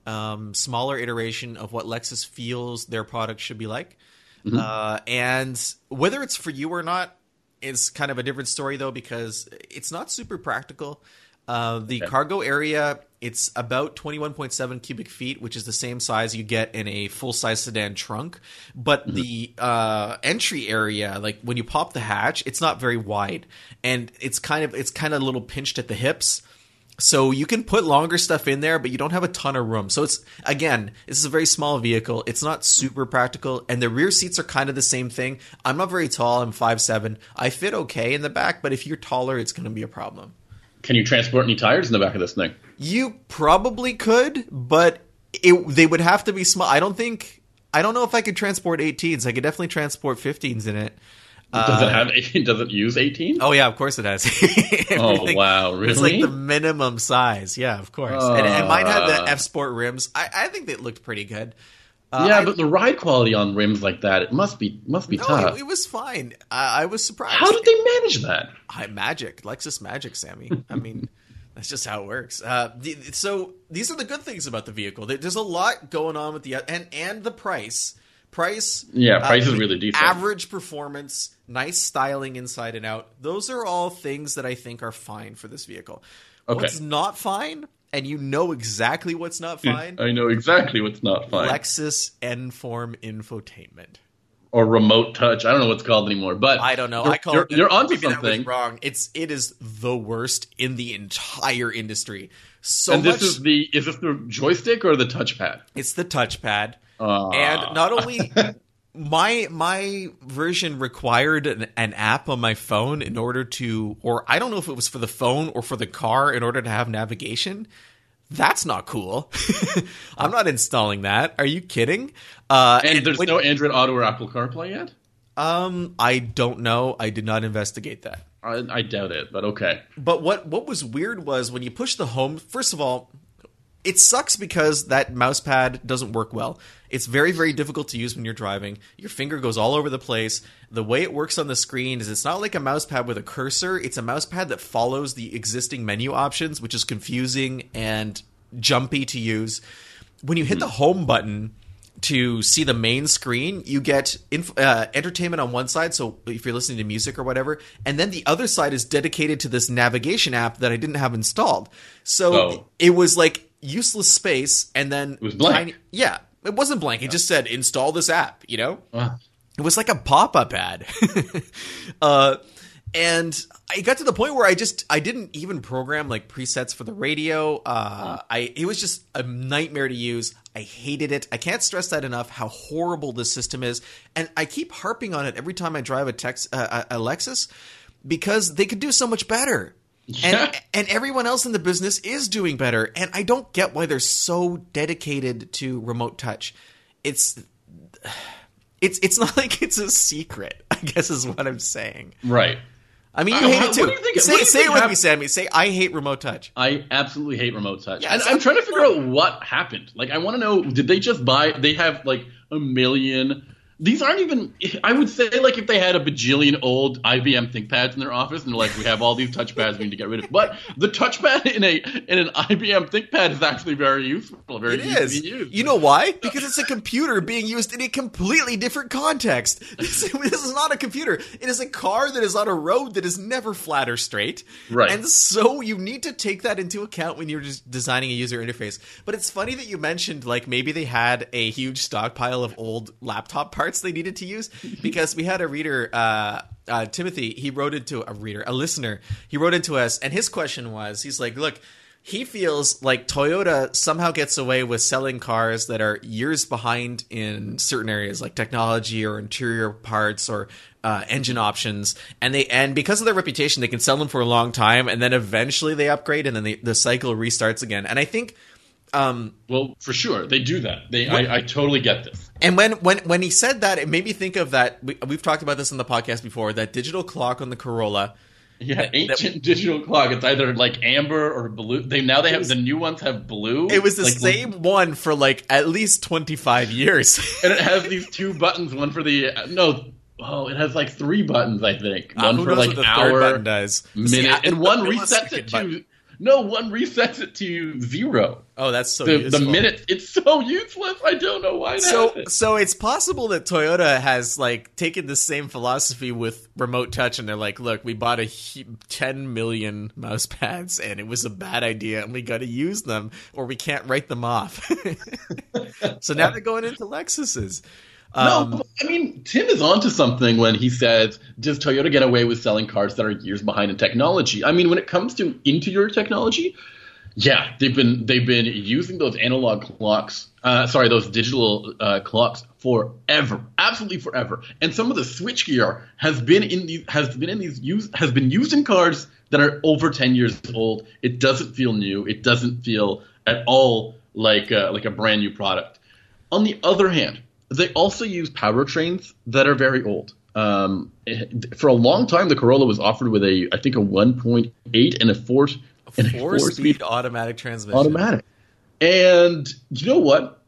um, smaller iteration of what Lexus feels their product should be like. Mm-hmm. Uh, and whether it's for you or not is kind of a different story though because it's not super practical. Uh, the Okay. cargo area it's about 21.7 cubic feet, which is the same size you get in a full size sedan trunk. But Mm-hmm. the uh, entry area, like when you pop the hatch, it's not very wide, and it's kind of it's kind of a little pinched at the hips. So you can put longer stuff in there, but you don't have a ton of room. So it's again, this is a very small vehicle. It's not super practical, and the rear seats are kind of the same thing. I'm not very tall. I'm 5'7". I fit okay in the back, but if you're taller, it's going to be a problem. Can you transport any tires in the back of this thing? You probably could, but it they would have to be small. I don't think. I don't know if I could transport 18s. I could definitely transport 15s in it. Does it have? Does it use 18? Oh yeah, of course it has. Oh, wow, It's like the minimum size. Yeah, of course. and, and mine had the Uh. F Sport rims. I, I think they looked pretty good. Uh, yeah, I- but the ride quality on rims like that, it must be must be no, tough. it, it was fine. I, I was surprised. How did they manage that? I magic, Lexus magic, Sammy. I mean, that's just how it works. Uh, the, so these are the good things about the vehicle. There- There's a lot going on with the and and the price. Price, Yeah, price uh, is really decent. Average performance, nice styling inside and out. Those are all things that I think are fine for this vehicle. Okay. What's not fine, and you know exactly what's not fine. I know exactly what's not fine. Lexus Enform infotainment. or remote touch. I don't know what's called anymore, but I don't know. You're, I call you're, it, you're onto maybe that was something. wrong. It's it is the worst in the entire industry. So and much. this is the is this the joystick or the touchpad? it's the touchpad, Ah. and not only my my version required an, an app on my phone in order to, or I don't know if it was for the phone or for the car in order to have navigation. That's not cool. I'm not installing that. Are you kidding? Uh, And, there's when- no Android Auto or Apple CarPlay yet. um, I don't know. I did not investigate that. I, I doubt it, but okay. But what what was weird was when you push the home. First of all, it sucks because that mouse pad doesn't work well. It's very very difficult to use when you're driving. Your finger goes all over the place. The way it works on the screen is it's not like a mouse pad with a cursor. It's a mouse pad that follows the existing menu options, which is confusing and jumpy to use. When you hit the home button, to see the main screen, you get inf- uh, entertainment on one side. So if you're listening to music or whatever, and then the other side is dedicated to this navigation app that I didn't have installed. So Oh. it was like useless space, and then it was blank. yeah, it wasn't blank. It just said install this app. You know, Ah. it was like a pop-up ad. uh, and I got to the point where I just I didn't even program like presets for the radio. Uh, I it was just a nightmare to use. I hated it. I can't stress that enough. How horrible this system is, and I keep harping on it every time I drive a Tex uh, a Lexus because they could do so much better. Yeah. And and everyone else in the business is doing better, and I don't get why they're so dedicated to remote touch. It's it's it's not like it's a secret. I guess is what I'm saying. Right. I mean, you Uh, hate it too. what do you think- say say it with me, Sammy. Say I hate remote touch. I absolutely hate remote touch. And I'm trying to figure out what happened. Like, I want to know did they just buy, they have like a million these aren't even. I would say like if they had a bajillion old IBM ThinkPads in their office, and they're like, we have all these touchpads we need to get rid of. But the touchpad in a in an IBM ThinkPad is actually very useful, very It easy to use. You know why? Because it's a computer being used in a completely different context. This, this is not a computer. It is a car that is on a road that is never flat or straight. Right. And so you need to take that into account when you're just designing a user interface. But it's funny that you mentioned like maybe they had a huge stockpile of old laptop parts they needed to use because we had a reader uh uh, Timothy, he wrote into a reader, a listener. He wrote into us, and his question was, he's like, "Look, he feels like Toyota somehow gets away with selling cars that are years behind in certain areas like technology or interior parts or uh, engine options and they and because of their reputation they can sell them for a long time and then eventually they upgrade and then they, the cycle restarts again and i think um, well, for sure they do that. They, I, I totally get this. And when when when he said that it made me think of that we, we've talked about this in the podcast before that digital clock on the corolla Yeah, That- ancient digital clock. It's either like amber or blue. They now they have the new ones have blue. it was the like, same one for like at least 25 years and it has these two buttons. One for the no. Oh, it has like three buttons. I think Uh, one who for like hour, button does minute, See, I- and one resets it to no. One resets it to zero. oh that's so The, the minute it's so useless. I don't know why. So it. so it's possible that Toyota has like taken the same philosophy with remote touch and they're like look we bought a 10 million mouse pads and it was a bad idea and we got to use them or we can't write them off so now they're going into Lexuses um, no, I mean Tim is onto something when he says, "Does Toyota get away with selling cars that are years behind in technology?" I mean, when it comes to interior technology, yeah, they've been they've been using those analog clocks, uh, sorry, those digital uh, clocks forever, absolutely forever. And some of the switchgear has been in these has been in these use has been used in cars that are over ten years old. It doesn't feel new. It doesn't feel at all like uh, like a brand new product. On the other hand, they also use powertrains that are very old. Um, for a long time, the Corolla was offered with a, I think, a 1.8 and a four and a four four-speed speed automatic transmission automatic. And you know what?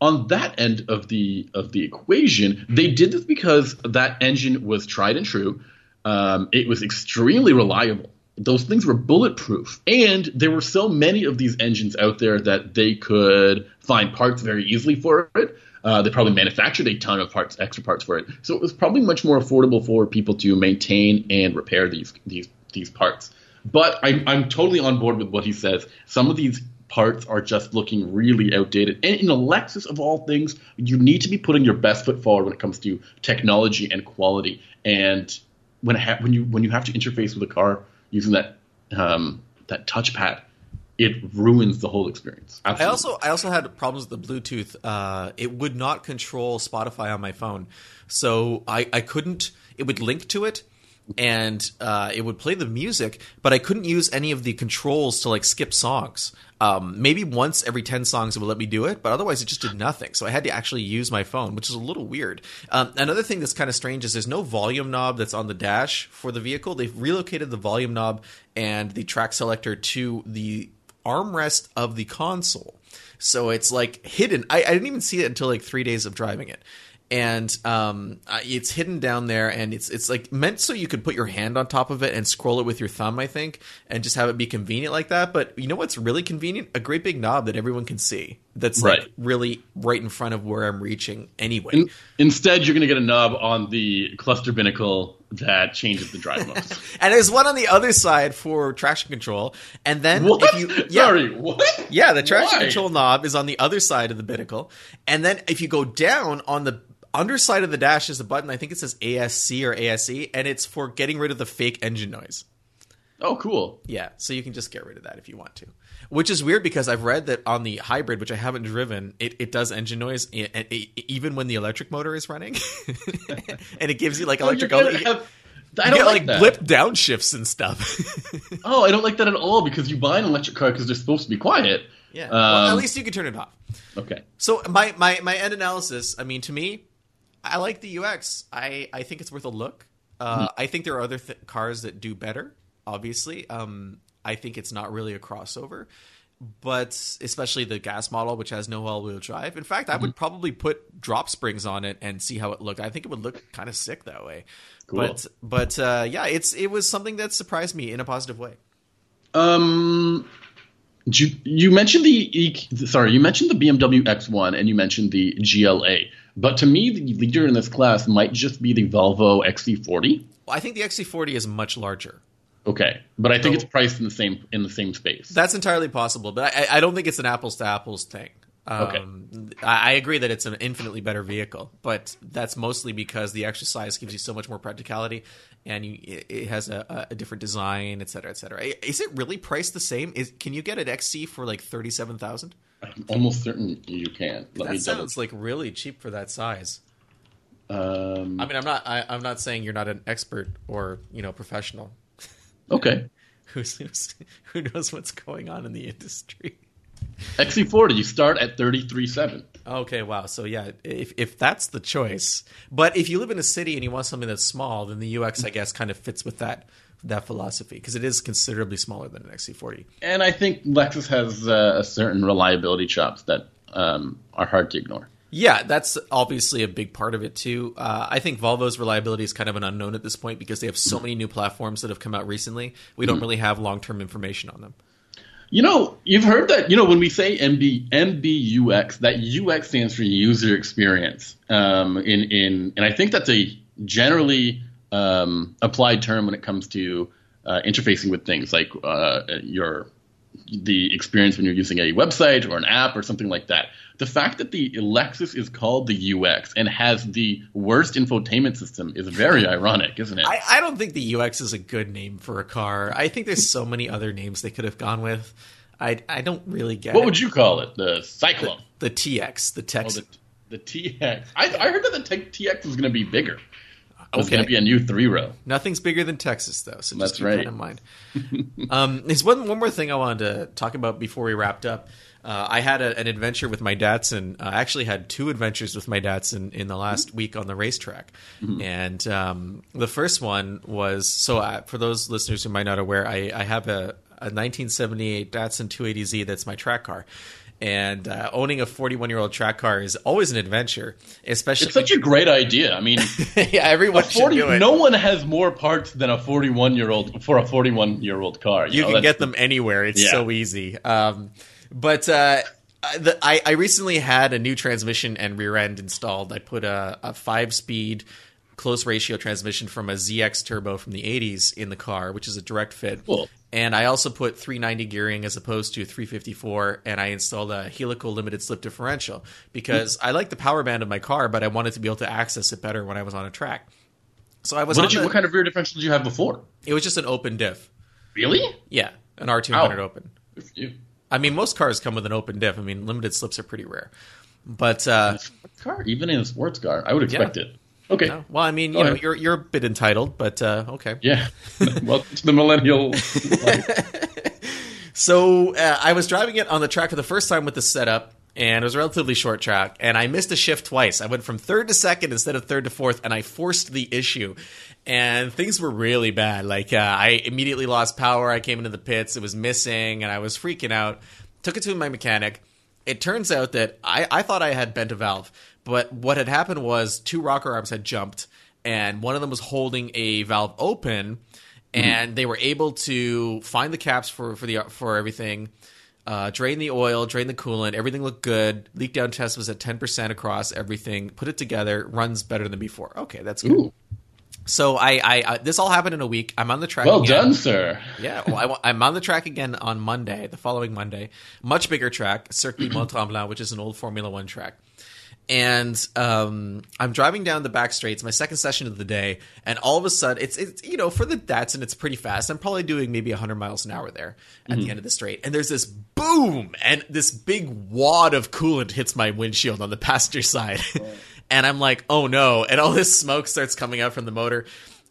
On that end of the of the equation, they did this because that engine was tried and true. Um, it was extremely reliable. Those things were bulletproof, and there were so many of these engines out there that they could find parts very easily for it. Uh, they probably manufactured a ton of parts, extra parts for it, so it was probably much more affordable for people to maintain and repair these these these parts. But I'm I'm totally on board with what he says. Some of these parts are just looking really outdated. And in a Lexus of all things, you need to be putting your best foot forward when it comes to technology and quality. And when ha- when you when you have to interface with a car using that um, that touchpad, it ruins the whole experience. I also I also had problems with the Bluetooth. Uh, it would not control Spotify on my phone, so I, I couldn't. It would link to it, and uh, it would play the music, but I couldn't use any of the controls to like skip songs. Um, maybe once every ten songs it would let me do it, but otherwise it just did nothing. So I had to actually use my phone, which is a little weird. Um, another thing that's kind of strange is there's no volume knob that's on the dash for the vehicle. They've relocated the volume knob and the track selector to the armrest of the console. So it's like hidden. I, I didn't even see it until like three days of driving it. And um, it's hidden down there, and it's it's like meant so you could put your hand on top of it and scroll it with your thumb, I think, and just have it be convenient like that. But you know what's really convenient? A great big knob that everyone can see. That's like Right. really right in front of where I'm reaching anyway. In- instead, you're going to get a knob on the cluster binnacle that changes the drive modes. and there's one on the other side for traction control, and then what? if you yeah, Sorry, what? Yeah, the traction Why? control knob is on the other side of the binnacle. And then if you go down on the underside of the dash is a button, I think it says ASC or ASE, and it's for getting rid of the fake engine noise. Oh, cool. Yeah, so you can just get rid of that if you want to. Which is weird because I've read that on the hybrid, which I haven't driven, it, it does engine noise e- e- even when the electric motor is running. and it gives you like electric you have- I get, don't like, like that. blip downshifts and stuff. Oh, I don't like that at all because you buy an electric car because they're supposed to be quiet. yeah. well, at Um, least you can turn it off. Okay. So my, my my end analysis. I mean, to me, I like the UX. I I think it's worth a look. Uh, I think there are other th- cars that do better. Obviously, um, I think it's not really a crossover, but especially the gas model, which has no all-wheel drive. In fact, I would probably put drop springs on it and see how it looked. I think it would look kind of sick that way. Cool. But but uh, yeah, it's it was something that surprised me in a positive way. Um, you, you mentioned the sorry, you mentioned the BMW X1 and you mentioned the GLA, but to me, the leader in this class might just be the Volvo XC40. Well, I think the XC40 is much larger. Okay, but I think So- it's priced in the same in the same space. That's entirely possible, but I, I don't think it's an apples to apples thing. Okay. Um, I, I agree that it's an infinitely better vehicle, but that's mostly because the extra size gives you so much more practicality, and you, it, has a, a different design, et cetera, et cetera. Is it really priced the same? Is can you get an XC for like thirty seven thousand? I'm almost certain you can. Let That sounds like really cheap for that size. Um, I mean, I'm not. I, I'm not saying you're not an expert or you know professional. Okay, Who's, who's who knows what's going on in the industry? XC40. You start at thirty three seven. Okay, wow. So yeah, if if that's the choice, but if you live in a city and you want something that's small, then the UX I guess kind of fits with that that philosophy because it is considerably smaller than an XC40. And I think Lexus has uh, a certain reliability chops that um, are hard to ignore. Yeah, that's obviously a big part of it too. Uh, I think Volvo's reliability is kind of an unknown at this point because they have so many new platforms that have come out recently. We don't really have long term information on them. You know, you've heard that. You know, when we say MB MBUX, that UX stands for user experience. Um, in in, and I think that's a generally um, applied term when it comes to uh, interfacing with things like uh, your the experience when you're using a website or an app or something like that. The fact that the Lexus is called the UX and has the worst infotainment system is very ironic, isn't it? I, I don't think the UX is a good name for a car. I think there's so many other names they could have gone with. I, I don't really get what it. would you call it? The Cyclone. the TX, the Oh, the, the TX. I, I heard that the TX was going to be bigger. It's Okay. going to be a new three row. Nothing's bigger than Texas, though. So just That's keep right. that in mind. um, there's one one more thing I wanted to talk about before we wrapped up. Uh, I had a, an adventure with my Datsun. Uh, I actually had two adventures with my Datsun in the last week on the racetrack. And um, the first one was so uh, for those listeners who might not aware, I, I have a, a 1978 Datsun 280Z that's my track car. And uh, owning a 41 year old track car is always an adventure, especially It's such a great idea. I mean, yeah, everyone should 40, do it. no one has more parts than a 41 year old for a 41 year old car. you know, can get them anywhere. It's Yeah. so easy. Um, but uh, the, I, I recently had a new transmission and rear end installed. I put a, a five speed close ratio transmission from a ZX Turbo from the 80s in the car, which is a direct fit. Cool. And I also put 390 gearing as opposed to 354, and I installed a helical limited slip differential because I like the power band of my car, but I wanted to be able to access it better when I was on a track. So I was What, did you, the- what kind of rear differential did you have before? it was just an open diff. Really? Yeah, an R200 Ow. open. I mean, most cars come with an open diff. I mean, limited slips are pretty rare. But uh, car, even in a sports car, I would expect it. Okay. no. well, I mean, Go you know, ahead. you're you're a bit entitled, but uh, okay. Yeah. Welcome to the millennial. So uh, I was driving it on the track for the first time with the setup, and it was a relatively short track, and I missed a shift twice. I went from third to second instead of third to fourth, and I forced the issue, and things were really bad. Like uh, I immediately lost power. I came into the pits, it was missing, and I was freaking out. Took it to my mechanic. It turns out that I, I thought I had bent a valve, but what had happened was two rocker arms had jumped, and one of them was holding a valve open and they were able to find the caps for for the for everything, uh, drain the oil, drain the coolant. Everything looked good. Leak down test was at ten percent across everything. Put it together, runs better than before. Okay, that's good. Ooh, So I, I, I this all happened in a week. I'm on the track. well again. done, sir. Yeah, well, I, am on the track again on Monday, the following Monday. Much bigger track, Circuit Mont Tremblant, which is an old Formula One track. And um, I'm driving down the back straights, my second session of the day, and all of a sudden, it's it's you know for the Datsun, it's pretty fast. I'm probably doing maybe 100 miles an hour there at the end of the straight, and there's this boom, and this big wad of coolant hits my windshield on the passenger side, and I'm like, oh no, and all this smoke starts coming out from the motor.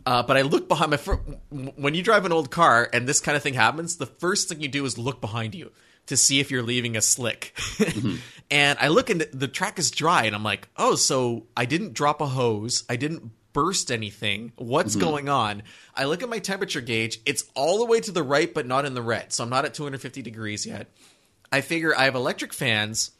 Uh, but I look behind my fir- when you drive an old car and this kind of thing happens, the first thing you do is look behind you to see if you're leaving a slick. Mm-hmm. and I look and the track is dry, and I'm like, oh, so I didn't drop a hose, I didn't burst anything. What's mm-hmm. going on? I look at my temperature gauge; it's all the way to the right, but not in the red, so I'm not at 250 degrees yet. I figure I have electric fans.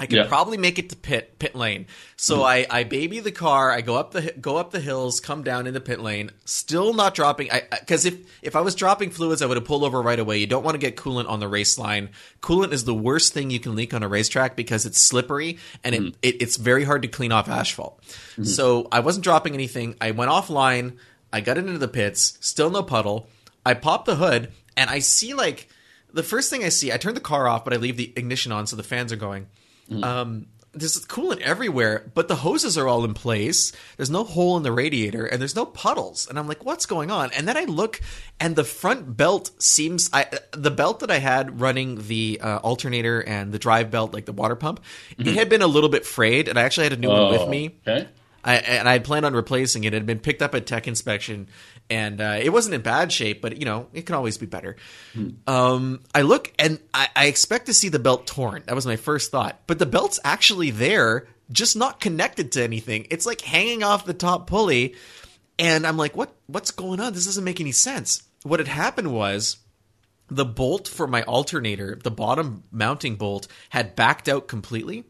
I could Yeah. probably make it to pit pit lane. So hmm. I, I baby the car. I go up the go up the hills, come down into pit lane. Still not dropping. I because if if I was dropping fluids, I would have pulled over right away. You don't want to get coolant on the race line. Coolant is the worst thing you can leak on a racetrack because it's slippery and it, hmm. it it's very hard to clean off asphalt. Hmm. So I wasn't dropping anything. I went offline. I got into the pits. Still no puddle. I pop the hood and I see like the first thing I see. I turn the car off, but I leave the ignition on so the fans are going. Um, there's coolant everywhere, but the hoses are all in place. There's no hole in the radiator, and there's no puddles. And I'm like, what's going on? And then I look, and the front belt seems I the belt that I had running the uh, alternator and the drive belt, like the water pump, it had been a little bit frayed, and I actually had a new one with me. Okay. I, and I had planned on replacing it. It had been picked up at tech inspection, and uh, it wasn't in bad shape, but you know it can always be better. Um, I look and I, I expect to see the belt torn. That was my first thought, but the belt's actually there, just not connected to anything. It's like hanging off the top pulley, and I'm like, what? What's going on? This doesn't make any sense. What had happened was the bolt for my alternator, the bottom mounting bolt, had backed out completely.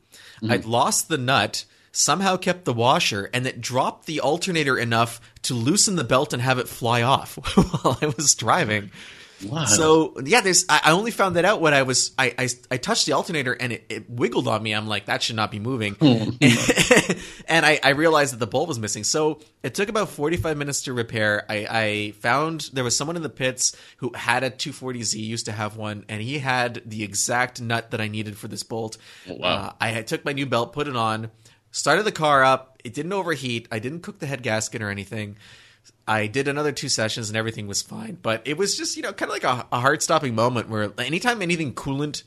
I'd lost the nut, somehow kept the washer, and it dropped the alternator enough to loosen the belt and have it fly off while I was driving. Wow. So yeah, there's. I, only found that out when I was. I I, I touched the alternator and it, it wiggled on me. I'm like, that should not be moving. and I, I realized that the bulb was missing. So it took about 45 minutes to repair. I, I found there was someone in the pits who had a 240Z, used to have one, and he had the exact nut that I needed for this bolt. wow. Uh, I took my new belt, put it on, started the car up. It didn't overheat. I didn't cook the head gasket or anything. I did another two sessions and everything was fine. But it was just, you know, kind of like a, a heart stopping moment where anytime anything coolant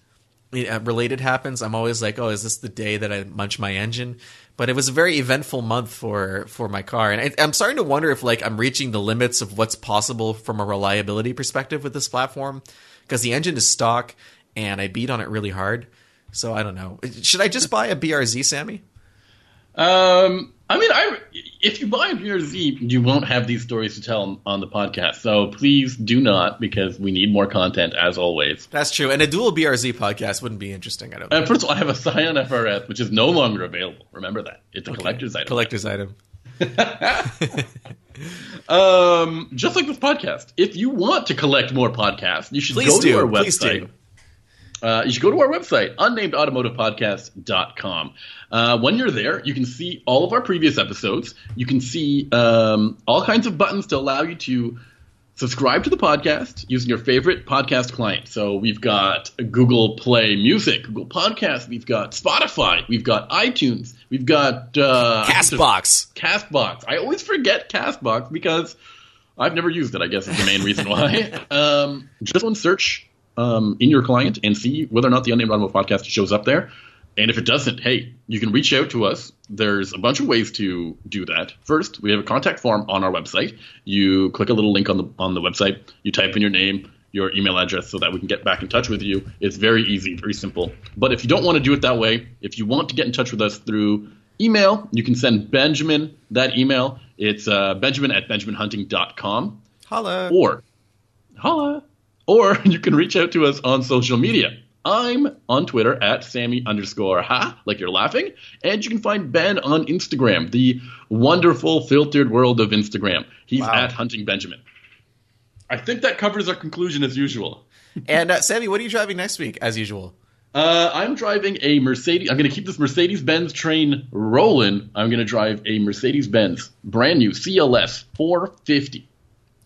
uh, related happens, I'm always like, oh, is this the day that I munch my engine? But it was a very eventful month for for my car, and I, I'm starting to wonder if like I'm reaching the limits of what's possible from a reliability perspective with this platform, because the engine is stock and I beat on it really hard. So I don't know. Should I just buy a BRZ, Sammy? Um, I mean, I if you buy a BRZ, you won't have these stories to tell on the podcast. So please do not, because we need more content as always. That's true. And a dual BRZ podcast wouldn't be interesting. I don't. And think. first of all, I have a Scion FRS, which is no longer available. Remember that it's a collector's item. Collector's item. Um, just like this podcast, if you want to collect more podcasts, you should Please go do. to our Please website. Uh, you should go to our website, unnamedautomotivepodcast.com. Uh, when you're there, you can see all of our previous episodes. You can see um, all kinds of buttons to allow you to subscribe to the podcast using your favorite podcast client. So we've got Google Play Music, Google Podcast, we've got Spotify, we've got iTunes, we've got uh, Castbox. Castbox. I always forget Castbox because I've never used it. I guess is the main reason why. Um, just one search um, in your client and see whether or not the Unnamed Automobile Podcast shows up there. And if it doesn't, hey, you can reach out to us. There's a bunch of ways to do that. First, we have a contact form on our website. You click a little link on the on the website. You type in your name, your email address, so that we can get back in touch with you. It's very easy, very simple. But if you don't want to do it that way, if you want to get in touch with us through email, you can send Benjamin that email. It's uh, benjamin at benjaminhunting.com Holla. or holla, or you can reach out to us on social media. I'm on Twitter at Sammy underscore ha, like you're laughing, and you can find Ben on Instagram, the wonderful filtered world of Instagram. He's Wow. at Hunting Benjamin. I think that covers our conclusion as usual. And uh, Sammy, what are you driving next week, as usual? Uh, I'm driving a Mercedes. I'm going to keep this Mercedes Benz train rolling. I'm going to drive a Mercedes Benz brand new CLS 450.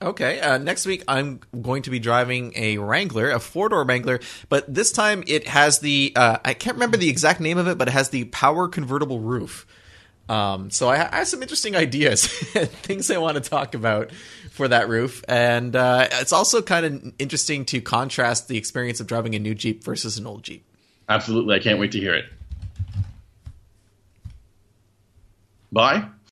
Okay. Uh, next week, I'm going to be driving a Wrangler, a four door Wrangler, but this time it has the uh, I can't remember the exact name of it, but it has the power convertible roof. Um, so I, I have some interesting ideas, things I want to talk about for that roof, and uh, it's also kind of interesting to contrast the experience of driving a new Jeep versus an old Jeep. Absolutely. I can't wait to hear it. Bye.